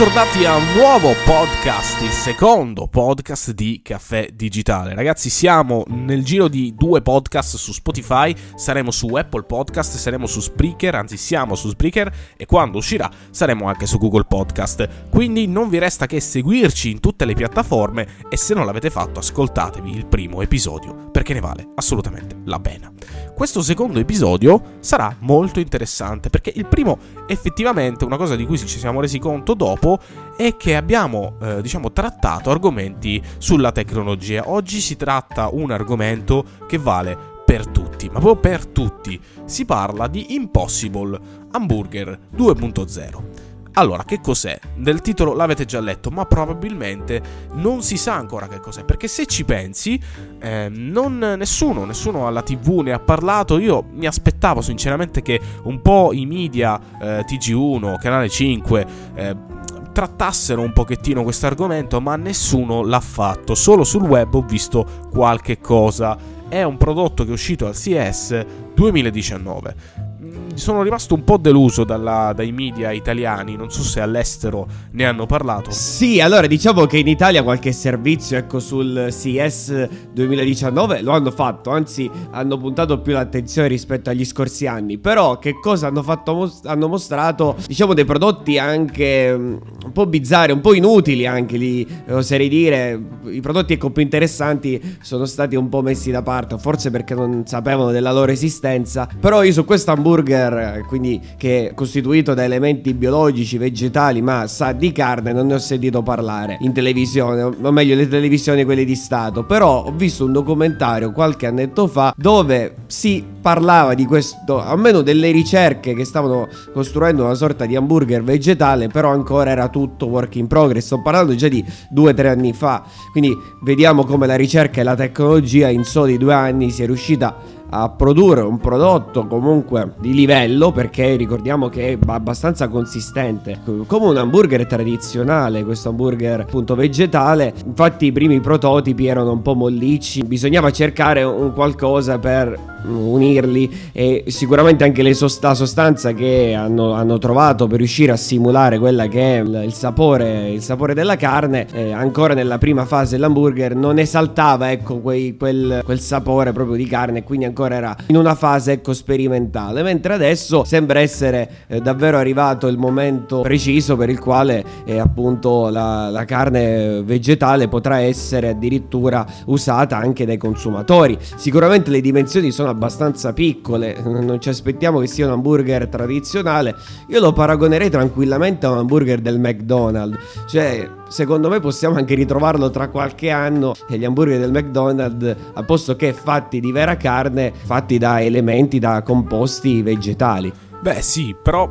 Bentornati a un nuovo podcast, il secondo podcast di Caffè Digitale. Ragazzi, siamo nel giro di due podcast su Spotify, saremo su Apple Podcast, saremo su Spreaker, anzi siamo su Spreaker e quando uscirà saremo anche su Google Podcast. Quindi non vi resta che seguirci in tutte le piattaforme e se non l'avete fatto ascoltatevi il primo episodio perché ne vale assolutamente la pena. Questo secondo episodio sarà molto interessante perché il primo effettivamente una cosa di cui ci siamo resi conto dopo dopo è che abbiamo eh, diciamo trattato argomenti sulla tecnologia. Oggi si tratta un argomento che vale per tutti, ma proprio per tutti. Si parla di Impossible Hamburger 2.0. Allora, che cos'è? Del titolo l'avete già letto, ma probabilmente non si sa ancora che cos'è, perché se ci pensi, eh, non, nessuno, nessuno alla tv ne ha parlato, io mi aspettavo sinceramente che un po' i media, eh, TG1, Canale 5, eh, trattassero un pochettino questo argomento, ma nessuno l'ha fatto. Solo sul web ho visto qualche cosa. È un prodotto che è uscito al CS 2019 sono rimasto un po' deluso dalla, dai media italiani, non so se all'estero ne hanno parlato. Sì, allora diciamo che in Italia qualche servizio, ecco, sul CS 2019 lo hanno fatto, anzi hanno puntato più l'attenzione rispetto agli scorsi anni, però che cosa hanno fatto? Hanno mostrato, diciamo, dei prodotti anche mm, un po' bizzarri, un po' inutili anche lì, oserei dire, i prodotti ecco più interessanti sono stati un po' messi da parte, forse perché non sapevano della loro esistenza, però io su questo hamburger hamburger, quindi che è costituito da elementi biologici, vegetali, ma sa di carne, non ne ho sentito parlare in televisione, o meglio le televisioni quelle di Stato. Però ho visto un documentario qualche annetto fa dove si parlava di questo, almeno delle ricerche che stavano costruendo una sorta di hamburger vegetale, però ancora era tutto work in progress. Sto parlando già di due o tre anni fa, quindi vediamo come la ricerca e la tecnologia in soli due anni si è riuscita a produrre un prodotto comunque di livello perché ricordiamo che è abbastanza consistente. Come un hamburger tradizionale questo hamburger appunto vegetale. Infatti i primi prototipi erano un po' mollicci. Bisognava cercare un qualcosa per unirli e sicuramente anche le sost- la sostanza che hanno, hanno, trovato per riuscire a simulare quella che è il, il sapore, il sapore della carne eh, ancora nella prima fase dell'hamburger non esaltava ecco quei, quel, quel, sapore proprio di carne quindi ancora era in una fase ecco sperimentale mentre adesso sembra essere eh, davvero arrivato il momento preciso per il quale eh, appunto la, la carne vegetale potrà essere addirittura usata anche dai consumatori. Sicuramente le dimensioni sono abbastanza piccole, non ci aspettiamo che sia un hamburger tradizionale, io lo paragonerei tranquillamente a un hamburger del McDonald's, cioè secondo me possiamo anche ritrovarlo tra qualche anno e gli hamburger del McDonald's, a posto che fatti di vera carne, fatti da elementi, da composti vegetali. Beh sì, però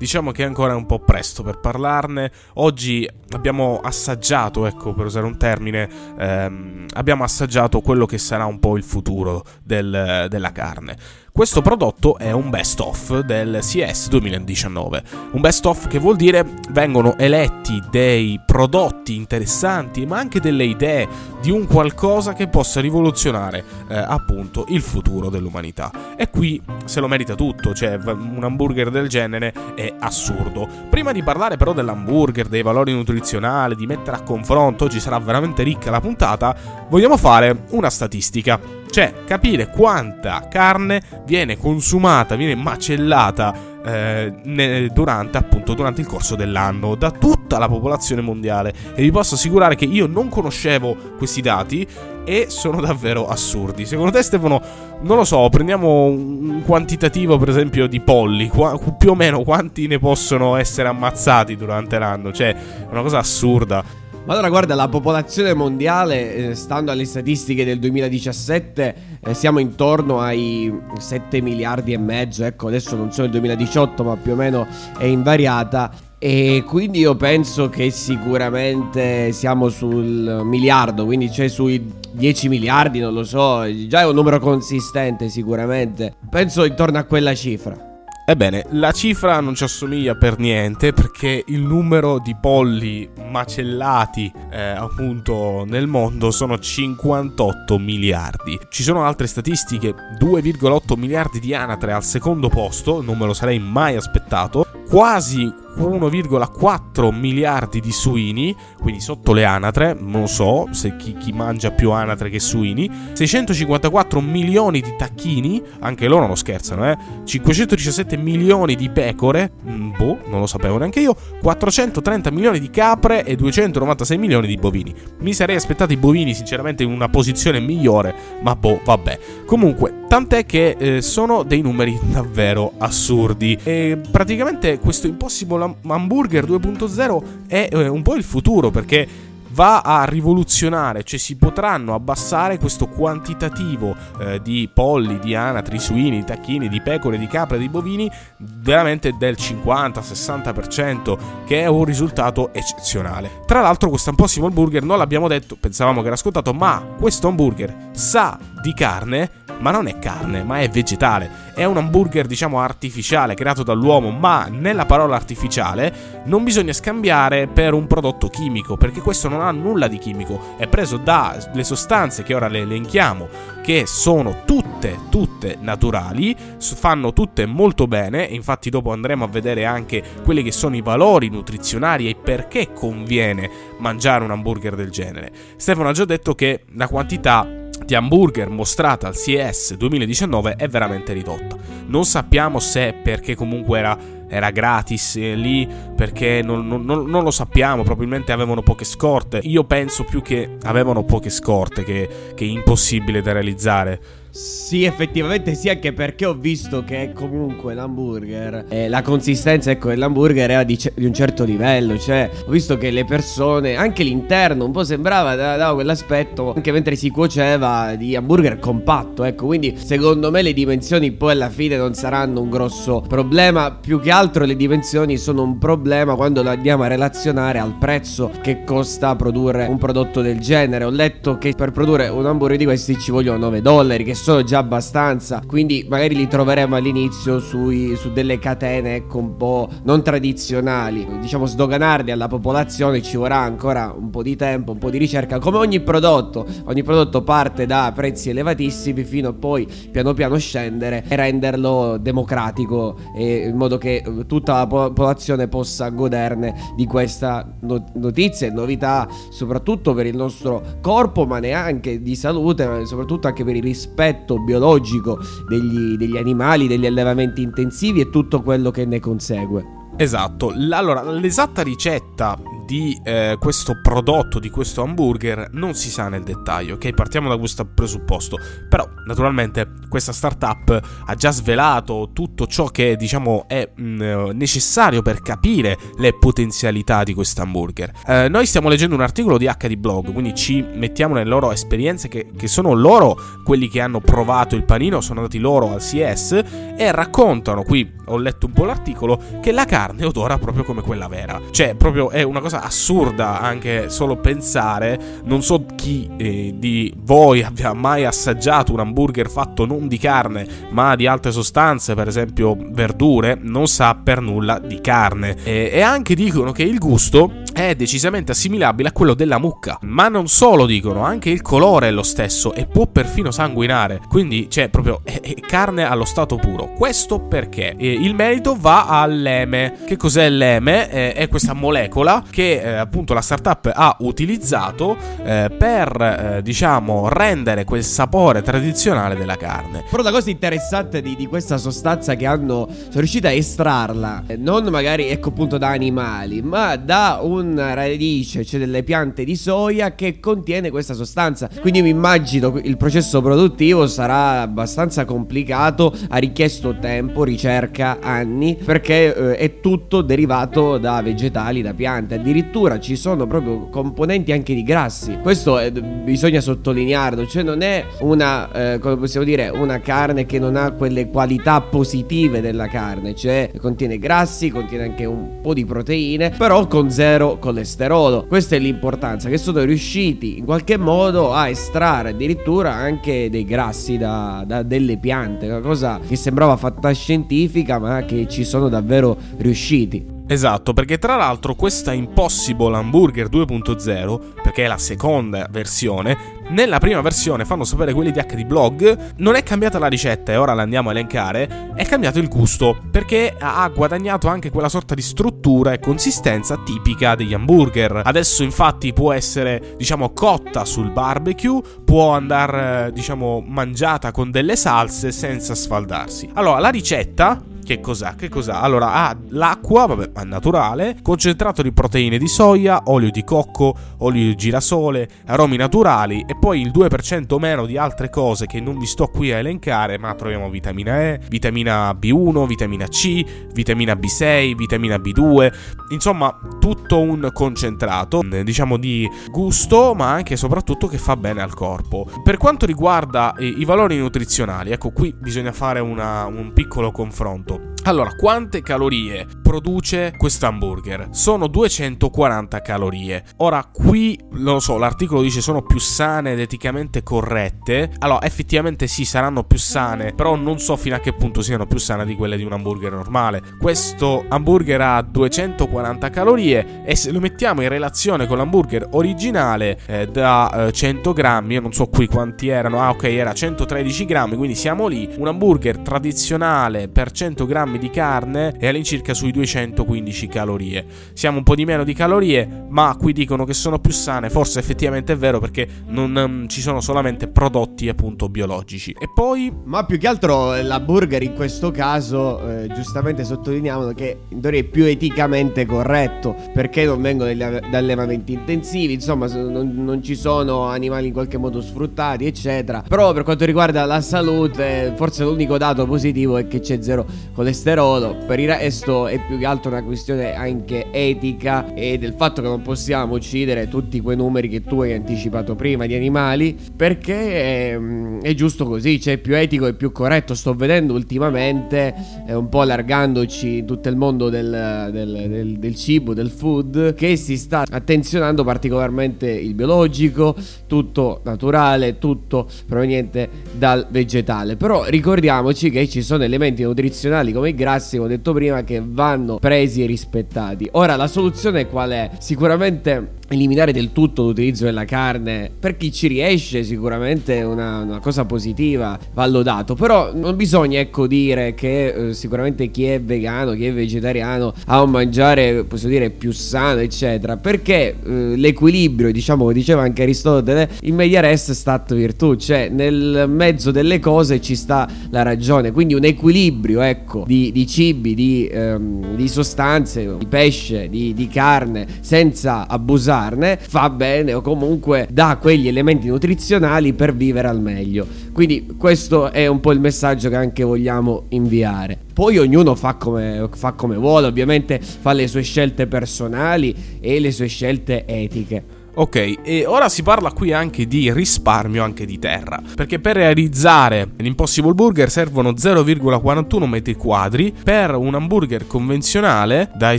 diciamo che è ancora un po' presto per parlarne. Oggi abbiamo assaggiato, ecco per usare un termine, ehm, abbiamo assaggiato quello che sarà un po' il futuro del, della carne. Questo prodotto è un best of del CS 2019. Un best of che vuol dire vengono eletti dei prodotti interessanti, ma anche delle idee di un qualcosa che possa rivoluzionare eh, appunto il futuro dell'umanità. E qui se lo merita tutto, cioè un hamburger del genere è assurdo. Prima di parlare però dell'hamburger, dei valori nutrizionali, di mettere a confronto, oggi sarà veramente ricca la puntata, vogliamo fare una statistica cioè capire quanta carne viene consumata, viene macellata eh, durante, appunto, durante il corso dell'anno da tutta la popolazione mondiale. E vi posso assicurare che io non conoscevo questi dati e sono davvero assurdi. Secondo te, Stefano, non lo so, prendiamo un quantitativo, per esempio, di polli, qua, più o meno quanti ne possono essere ammazzati durante l'anno? Cioè, è una cosa assurda. Ma allora guarda, la popolazione mondiale, eh, stando alle statistiche del 2017, eh, siamo intorno ai 7 miliardi e mezzo, ecco adesso non so il 2018 ma più o meno è invariata. E quindi io penso che sicuramente siamo sul miliardo, quindi c'è sui 10 miliardi, non lo so, già è un numero consistente sicuramente. Penso intorno a quella cifra. Ebbene, la cifra non ci assomiglia per niente perché il numero di polli macellati eh, appunto nel mondo sono 58 miliardi. Ci sono altre statistiche, 2,8 miliardi di anatre al secondo posto, non me lo sarei mai aspettato, quasi 1,4 miliardi di suini, quindi sotto le anatre, non so se chi, chi, mangia più anatre che suini, 654 milioni di tacchini, anche loro non scherzano, eh, 517 milioni di pecore, mm, boh, non lo sapevo neanche io, 430 milioni di capre e 296 milioni di bovini. Mi sarei aspettato i bovini sinceramente in una posizione migliore, ma boh, vabbè. Comunque, tant'è che eh, sono dei numeri davvero assurdi e praticamente questo Impossible Hamburger 2.0 è eh, un po' il futuro perché va a rivoluzionare, cioè si potranno abbassare questo quantitativo eh, di polli, di anatri, suini, di tacchini, di pecore, di capre, di bovini veramente del 50-60% che è un risultato eccezionale. Tra l'altro questo Impossible Burger non l'abbiamo detto, pensavamo che era scontato, ma questo hamburger sa di carne ma non è carne, ma è vegetale. È un hamburger, diciamo, artificiale, creato dall'uomo, ma nella parola artificiale non bisogna scambiare per un prodotto chimico, perché questo non ha nulla di chimico. È preso dalle sostanze che ora le elenchiamo, che sono tutte, tutte naturali, fanno tutte molto bene, infatti dopo andremo a vedere anche quelli che sono i valori nutrizionali e perché conviene mangiare un hamburger del genere. Stefano ha già detto che la quantità di hamburger mostrata al CES 2019 è veramente ridotta. Non sappiamo se perché comunque era, era gratis eh, lì, perché non, non, non, lo sappiamo, probabilmente avevano poche scorte. Io penso più che avevano poche scorte che, che impossibile da realizzare. Sì, effettivamente sì, anche perché ho visto che comunque l'hamburger, eh, la consistenza ecco, dell'hamburger era di, c- di, un certo livello, cioè ho visto che le persone, anche l'interno un po' sembrava, dava quell'aspetto, anche mentre si cuoceva, di hamburger compatto, ecco, quindi secondo me le dimensioni poi alla fine non saranno un grosso problema, più che altro le dimensioni sono un problema quando lo andiamo a relazionare al prezzo che costa produrre un prodotto del genere. Ho letto che per produrre un hamburger di questi ci vogliono 9 dollari, che sono già abbastanza. Quindi magari li troveremo all'inizio sui, su delle catene ecco, un po' non tradizionali. Diciamo sdoganarli alla popolazione ci vorrà ancora un po' di tempo, un po' di ricerca. Come ogni prodotto, ogni prodotto parte da prezzi elevatissimi fino a poi piano piano scendere e renderlo democratico in modo che tutta la popolazione possa goderne di questa notizia e novità soprattutto per il nostro corpo ma neanche di salute, soprattutto anche per il rispetto l'aspetto biologico degli, degli animali, degli allevamenti intensivi e tutto quello che ne consegue. Esatto, allora l'esatta ricetta di eh, questo prodotto, di questo hamburger, non si sa nel dettaglio, ok? Partiamo da questo presupposto. Però, naturalmente, questa startup ha già svelato tutto ciò che, diciamo, è mh, mm, necessario per capire le potenzialità di questo hamburger. Eh, noi stiamo leggendo un articolo di HD Blog, quindi ci mettiamo nelle loro esperienze, che, che sono loro quelli che hanno provato il panino, sono andati loro al CS e raccontano qui ho letto un po' l'articolo, che la carne odora proprio come quella vera. Cioè, proprio è una cosa assurda anche solo pensare. Non so chi eh, di voi abbia mai assaggiato un hamburger fatto non di carne, ma di altre sostanze, per esempio verdure, non sa per nulla di carne. E, e anche dicono che il gusto è decisamente assimilabile a quello della mucca. Ma non solo dicono, anche il colore è lo stesso e può perfino sanguinare. Quindi c'è proprio è, è carne allo stato puro. Questo perché eh, il merito va all'eme. Che cos'è l'eme? Eh, è questa molecola che eh, appunto la startup ha utilizzato eh, per eh, diciamo rendere quel sapore tradizionale della carne. Però la cosa interessante di, di questa sostanza che hanno sono riusciti a estrarla eh, non magari ecco appunto da animali, ma da un una radice, cioè delle piante di soia che contiene questa sostanza. Quindi mi immagino il processo produttivo sarà abbastanza complicato, ha richiesto tempo, ricerca, anni, perché eh, è tutto derivato da vegetali, da piante. Addirittura ci sono proprio componenti anche di grassi. Questo è, bisogna sottolinearlo, cioè non è una, eh, come possiamo dire, una carne che non ha quelle qualità positive della carne, cioè contiene grassi, contiene anche un po' di proteine, però con zero colesterolo. Questa è l'importanza, che sono riusciti in qualche modo a estrarre addirittura anche dei grassi da, da delle piante, una cosa che sembrava fantascientifica ma che ci sono davvero riusciti. Esatto, perché tra l'altro questa Impossible Hamburger 2.0, perché è la seconda versione, nella prima versione, fanno sapere quelli di HD Blog, non è cambiata la ricetta e ora la andiamo a elencare, è cambiato il gusto, perché ha guadagnato anche quella sorta di struttura e consistenza tipica degli hamburger. Adesso infatti può essere, diciamo, cotta sul barbecue, può andare, diciamo, mangiata con delle salse senza sfaldarsi. Allora, la ricetta che cos'ha? Che cos'ha? Allora ha l'acqua, vabbè, naturale, concentrato di proteine di soia, olio di cocco, olio di girasole, aromi naturali e poi il 2% meno di altre cose che non vi sto qui a elencare, ma troviamo vitamina E, vitamina B1, vitamina C, vitamina B6, vitamina B2, insomma tutto un concentrato, diciamo di gusto, ma anche e soprattutto che fa bene al corpo. Per quanto riguarda i valori nutrizionali, ecco qui bisogna fare una, un piccolo confronto. Allora, quante calorie produce questo hamburger? Sono 240 calorie. Ora, qui, non lo so, l'articolo dice sono più sane ed eticamente corrette. Allora, effettivamente sì, saranno più sane, però non so fino a che punto siano più sane di quelle di un hamburger normale. Questo hamburger ha 240 calorie e se lo mettiamo in relazione con l'hamburger originale eh, da eh, 100 grammi, io non so qui quanti erano, ah ok, era 113 grammi, quindi siamo lì. Un hamburger tradizionale per 100 grammi di carne è all'incirca sui 215 calorie. Siamo un po' di meno di calorie, ma qui dicono che sono più sane. Forse effettivamente è vero perché non um, ci sono solamente prodotti appunto biologici. E poi. Ma più che altro la burger in questo caso, eh, giustamente sottolineiamo che in teoria è più eticamente corretto perché non vengono da allevamenti intensivi, insomma, non, non ci sono animali in qualche modo sfruttati, eccetera. Però per quanto riguarda la salute, forse l'unico dato positivo è che c'è zero colesterolo. Per il resto è più che altro una questione anche etica e del fatto che non possiamo uccidere tutti quei numeri che tu hai anticipato prima di animali perché è, mm, è giusto così, cioè è più etico e più corretto. Sto vedendo ultimamente, eh, un po' allargandoci in tutto il mondo del, del, del, del cibo, del food, che si sta attenzionando particolarmente il biologico, tutto naturale, tutto proveniente dal vegetale. Però ricordiamoci che ci sono elementi nutrizionali come i grassi, come ho detto prima, che vanno presi e rispettati. Ora la soluzione qual è? Sicuramente eliminare del tutto l'utilizzo della carne per chi ci riesce sicuramente è una, una, cosa positiva va lodato. Però non bisogna ecco dire che eh, sicuramente chi è vegano chi è vegetariano ha un mangiare posso dire più sano eccetera. Perché eh, l'equilibrio diciamo come diceva anche Aristotele in media res stat virtù cioè nel mezzo delle cose ci sta la ragione. Quindi un equilibrio ecco di, di cibi di, ehm, di, sostanze di pesce di, di carne senza abusare carne fa bene o comunque dà quegli elementi nutrizionali per vivere al meglio. Quindi questo è un po' il messaggio che anche vogliamo inviare. Poi ognuno fa come, fa come vuole, ovviamente fa le sue scelte personali e le sue scelte etiche. Ok, e ora si parla qui anche di risparmio anche di terra, perché per realizzare l'Impossible Burger servono 0,41 metri quadri per un hamburger convenzionale dai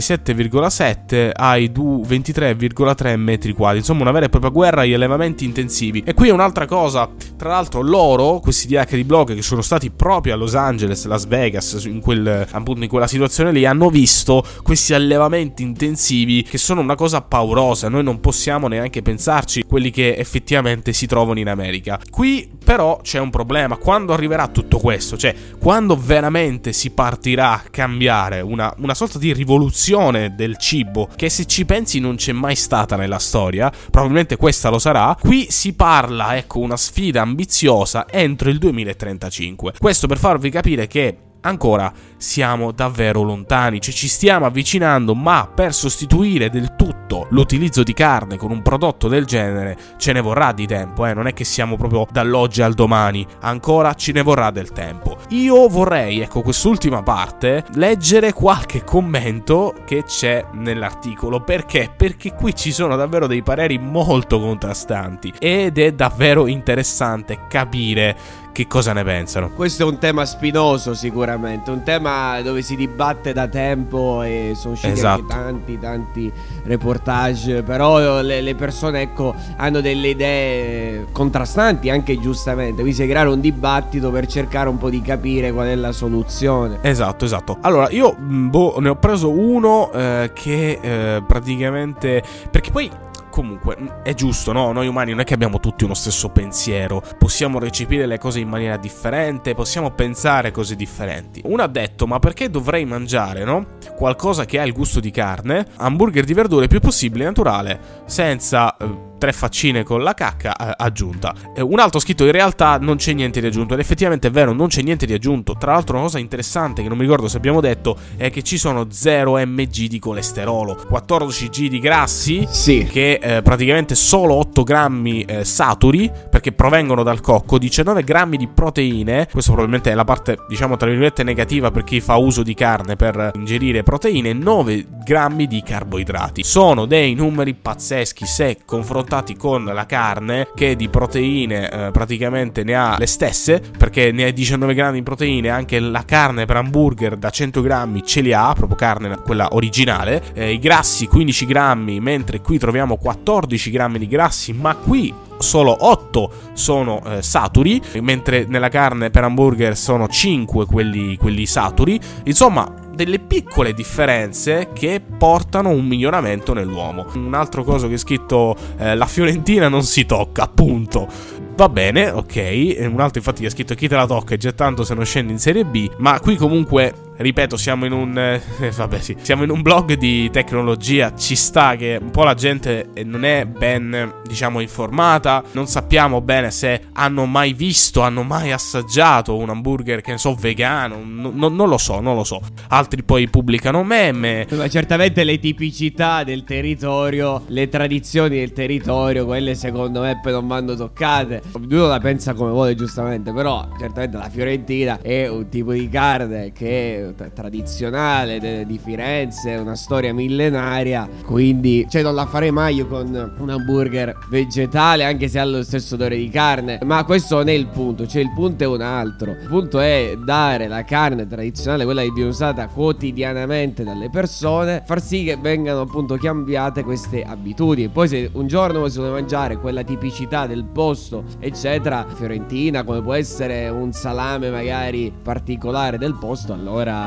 7,7 ai 23,3 metri quadri, insomma una vera e propria guerra agli allevamenti intensivi. E qui è un'altra cosa, tra l'altro loro, questi DH di blog che sono stati proprio a Los Angeles, Las Vegas, in, quel, appunto in quella situazione lì, hanno visto questi allevamenti intensivi che sono una cosa paurosa, noi non possiamo neanche neanche pensarci quelli che effettivamente si trovano in America. Qui però c'è un problema, quando arriverà tutto questo, cioè quando veramente si partirà a cambiare una, una sorta di rivoluzione del cibo, che se ci pensi non c'è mai stata nella storia, probabilmente questa lo sarà, qui si parla, ecco, una sfida ambiziosa entro il 2035. Questo per farvi capire che ancora siamo davvero lontani, cioè ci stiamo avvicinando, ma per sostituire del tutto l'utilizzo di carne con un prodotto del genere ce ne vorrà di tempo, eh? non è che siamo proprio dall'oggi al domani, ancora ce ne vorrà del tempo. Io vorrei, ecco, quest'ultima parte, leggere qualche commento che c'è nell'articolo, perché? Perché qui ci sono davvero dei pareri molto contrastanti ed è davvero interessante capire che cosa ne pensano. Questo è un tema spinoso sicuramente, un tema tema dove si dibatte da tempo e sono usciti esatto. tanti tanti reportage, però le, le, persone ecco hanno delle idee contrastanti anche giustamente, quindi si creare un dibattito per cercare un po' di capire qual è la soluzione. Esatto, esatto. Allora, io mm, boh, ne ho preso uno eh, che eh, praticamente perché poi comunque mm, è giusto, no? Noi umani non è che abbiamo tutti uno stesso pensiero, possiamo recepire le cose in maniera differente, possiamo pensare cose differenti. Uno ha detto, ma perché dovrei mangiare, no? Qualcosa che ha il gusto di carne, hamburger di verdure più possibile naturale, senza... Eh, tre faccine con la cacca eh, aggiunta. Eh, un altro scritto in realtà non c'è niente di aggiunto ed effettivamente è vero, non c'è niente di aggiunto. Tra l'altro una cosa interessante che non mi ricordo se abbiamo detto è che ci sono 0 mg di colesterolo, 14 g di grassi, sì. che eh, praticamente solo 8 grammi eh, saturi perché provengono dal cocco, 19 grammi di proteine, questo probabilmente è la parte diciamo tra virgolette negativa per chi fa uso di carne per ingerire proteine, 9 grammi di carboidrati. Sono dei numeri pazzeschi se confrontati con la carne che di proteine eh, praticamente ne ha le stesse perché ne ha 19 grammi di proteine anche la carne per hamburger da 100 grammi ce li ha proprio carne quella originale eh, i grassi 15 grammi mentre qui troviamo 14 grammi di grassi ma qui solo 8 sono eh, saturi, mentre nella carne per hamburger sono 5 quelli, quelli saturi. Insomma, delle piccole differenze che portano un miglioramento nell'uomo. Un altro coso che è scritto eh, la Fiorentina non si tocca, appunto. Va bene, ok. Un altro infatti che ha scritto chi te la tocca e già tanto se non scendi in Serie B. Ma qui comunque ripeto, siamo in un. Eh, vabbè, sì. Siamo in un blog di tecnologia. Ci sta che un po' la gente non è ben, diciamo, informata. Non sappiamo bene se hanno mai visto, hanno mai assaggiato un hamburger, che ne so, vegano. No, no, non lo so, non lo so. Altri poi pubblicano meme. Ma certamente le tipicità del territorio, le tradizioni del territorio, quelle secondo me poi non vanno toccate. Ognuno la pensa come vuole, giustamente. Però, certamente la Fiorentina è un tipo di carne che tradizionale de- di Firenze, una storia millenaria. Quindi, cioè, non la farei mai io con un hamburger vegetale, anche se ha lo stesso odore di carne. Ma questo non è il punto, cioè, il punto è un altro. Il punto è dare la carne tradizionale, quella che viene usata quotidianamente dalle persone, far sì che vengano appunto cambiate queste abitudini. Poi, se un giorno si vuole mangiare quella tipicità del posto, eccetera, fiorentina, come può essere un salame magari particolare del posto, allora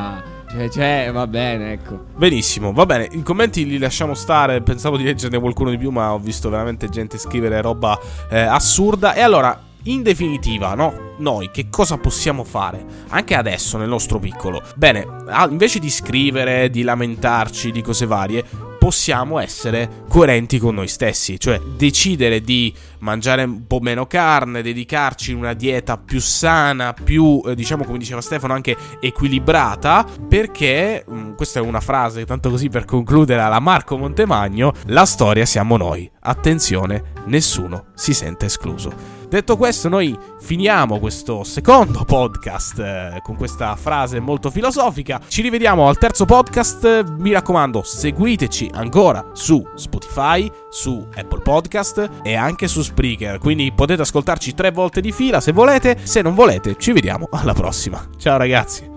cioè, cioè, va bene, ecco. Benissimo, va bene. I commenti li lasciamo stare. Pensavo di leggerne qualcuno di più, ma ho visto veramente gente scrivere roba eh, assurda. E allora, in definitiva, no? Noi che cosa possiamo fare? Anche adesso, nel nostro piccolo. Bene, invece di scrivere, di lamentarci di cose varie, possiamo essere coerenti con noi stessi, cioè decidere di mangiare un po' meno carne, dedicarci a una dieta più sana, più, eh, diciamo come diceva Stefano, anche equilibrata, perché, mh, mm, questa è una frase, tanto così per concludere alla Marco Montemagno, la storia siamo noi. Attenzione, nessuno si sente escluso. Detto questo, noi finiamo questo secondo podcast eh, con questa frase molto filosofica. Ci rivediamo al terzo podcast. Mi raccomando, seguiteci ancora su Spotify, su Apple Podcast e anche su Spreaker. Quindi potete ascoltarci tre volte di fila se volete. Se non volete, ci vediamo alla prossima. Ciao ragazzi.